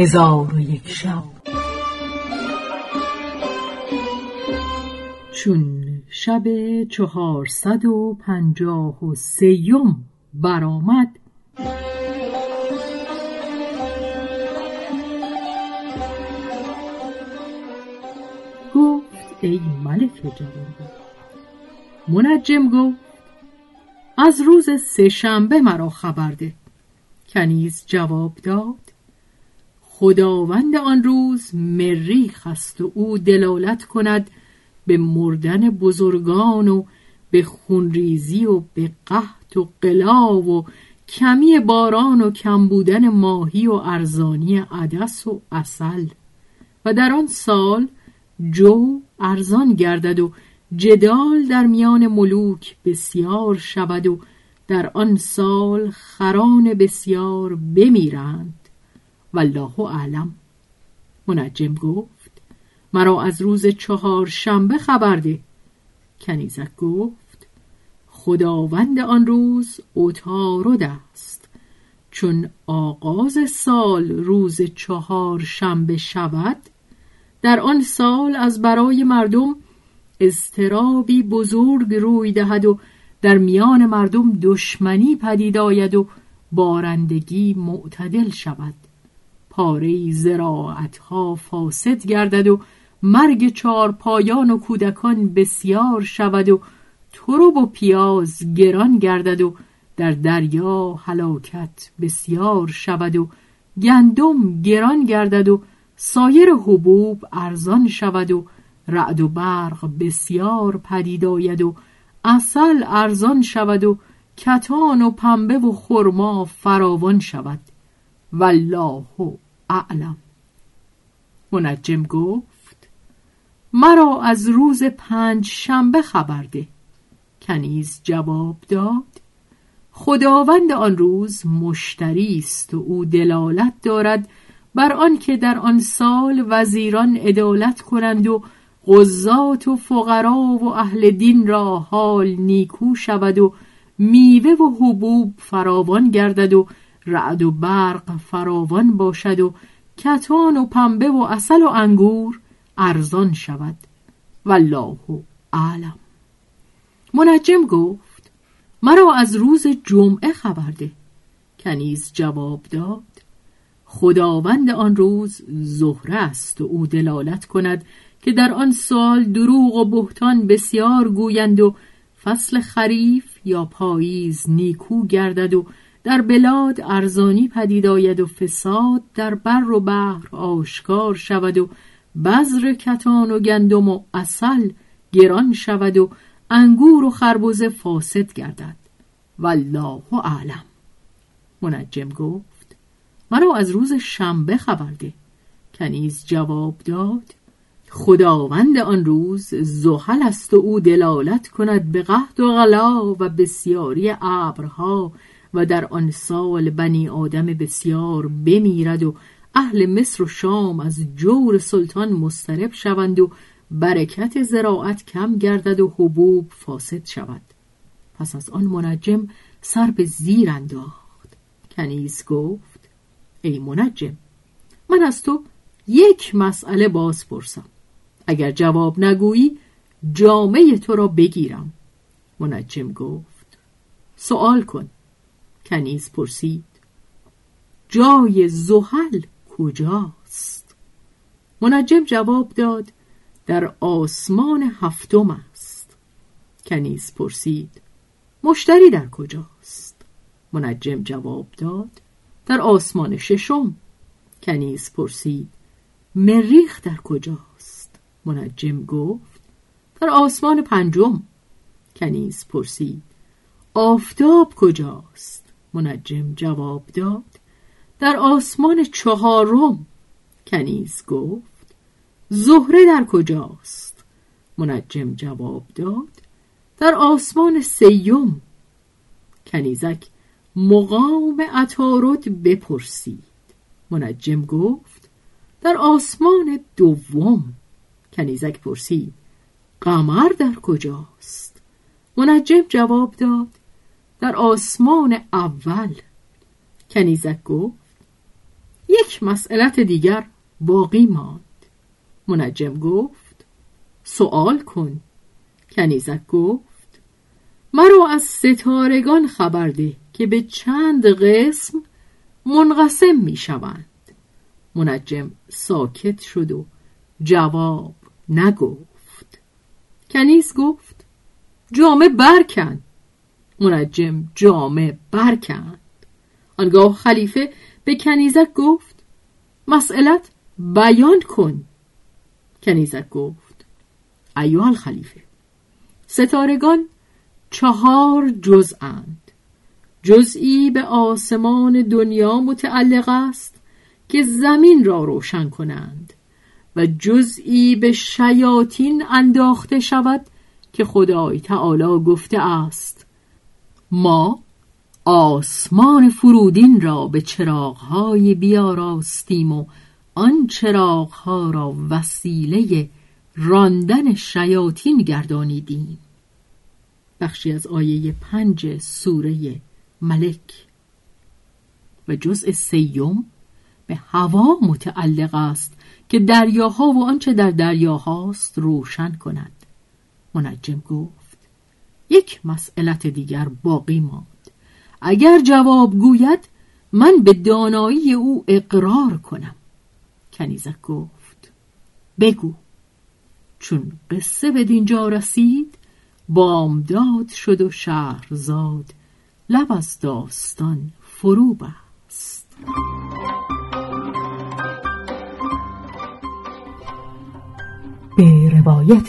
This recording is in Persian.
هزار و یک شب. چون شب چهارصد و پنجاه و سیم برآمد گفت ای ملک جوان منجم گفت از روز سه شنبه مرا خبر ده. کنیز جواب داد خداوند آن روز مریخ است و او دلالت کند به مردن بزرگان و به خونریزی و به قحط و قلا و کمی باران و کم بودن ماهی و ارزانی عدس و اصل و در آن سال جو ارزان گردد و جدال در میان ملوک بسیار شود و در آن سال خران بسیار بمیرند. والله اعلم. منجم گفت مرا از روز چهار شنبه خبر ده. کنیزک گفت خداوند آن روز اتارد است چون آغاز سال روز چهار شنبه شود در آن سال از برای مردم استرابی بزرگ روی دهد و در میان مردم دشمنی پدید آید و بارندگی معتدل شود. پاره زراعت ها فاسد گردد و مرگ چار پایان و کودکان بسیار شود و ترب و پیاز گران گردد و در دریا هلاکت بسیار شود و گندم گران گردد و سایر حبوب ارزان شود و رعد و برق بسیار پدید آید و اصل ارزان شود و کتان و پنبه و خرما فراوان شود. والله اعلم. منجم گفت مرا از روز پنج شنبه خبر ده. کنیز جواب داد خداوند آن روز مشتری است و او دلالت دارد بر آنکه در آن سال وزیران عدالت کنند و قضات و فقرا و اهل دین را حال نیکو شود و میوه و حبوب فراوان گردد و رعد و برق فراوان باشد و کتان و پنبه و اصل و انگور ارزان شود. والله اعلم. منجم گفت مرا از روز جمعه خبر ده. کنیز جواب داد خداوند آن روز زهره است و او دلالت کند که در آن سال دروغ و بهتان بسیار گویند و فصل خریف یا پاییز نیکو گردد و در بلاد ارزانی پدید آید و فساد در بر و بحر آشکار شود و بذر کتان و گندم و اصل گران شود و انگور و خربزه فاسد گردد. والله اعلم. منجم گفت مرا از روز شنبه خبر ده. کنیز جواب داد خداوند آن روز زحل است و او دلالت کند به قحط و غلا و بسیاری ابرها. و در آن سال بنی آدم بسیار بمیرد و اهل مصر و شام از جور سلطان مسترب شوند و برکت زراعت کم گردد و حبوب فاسد شود. پس از آن منجم سر به زیر انداخت. کنیز گفت ای منجم من از تو یک مسئله باز پرسم اگر جواب نگویی جامعه تو را بگیرم. منجم گفت سوال کن. کنیز پرسید. جای زحل کجاست؟ منجم جواب داد در آسمان هفتم است. کنیز پرسید. مشتری در کجاست؟ منجم جواب داد. در آسمان ششم. کنیز پرسید. مریخ در کجاست؟ منجم گفت. در آسمان پنجم. کنیز پرسید. آفتاب کجاست؟ منجم جواب داد. در آسمان چهارم کنیز گفت. زهره در کجاست؟ منجم جواب داد. در آسمان سیم. کنیزک مقام عطارد بپرسید. منجم گفت. در آسمان دوم. کنیزک پرسید. قمر در کجاست؟ منجم جواب داد. در آسمان اول. کنیزک گفت یک مسئلت دیگر باقی ماند. منجم گفت سوال کن. کنیزک گفت مرا از ستارگان خبر ده که به چند قسم منقسم می شوند. منجم ساکت شد و جواب نگفت. کنیز گفت جامه برکن. منجم جامه برکند آنگاه خلیفه به کنیزک گفت مسئلت بیان کن. کنیزک گفت ایوال خلیفه ستارگان چهار جزءاند جزئی به آسمان دنیا متعلق است که زمین را روشن کنند و جزئی به شیاطین انداخته شود که خدای تعالی گفته است. ما آسمان فرودین را به چراغهای بیاراستیم و آن چراغها را وسیله راندن شیاطین گردانیدیم. بخشی از آیه پنج سوره ملک. و جزء سیوم به هوا متعلق است که دریاها و آنچه در دریاهاست روشن کند. منجم گفت یک مسئلت دیگر باقی ماند. اگر جواب گوید من به دانایی او اقرار کنم. کنیزک گفت بگو. چون قصه به دینجا رسید بامداد شد و شهرزاد لب از داستان فرو بست. به روایت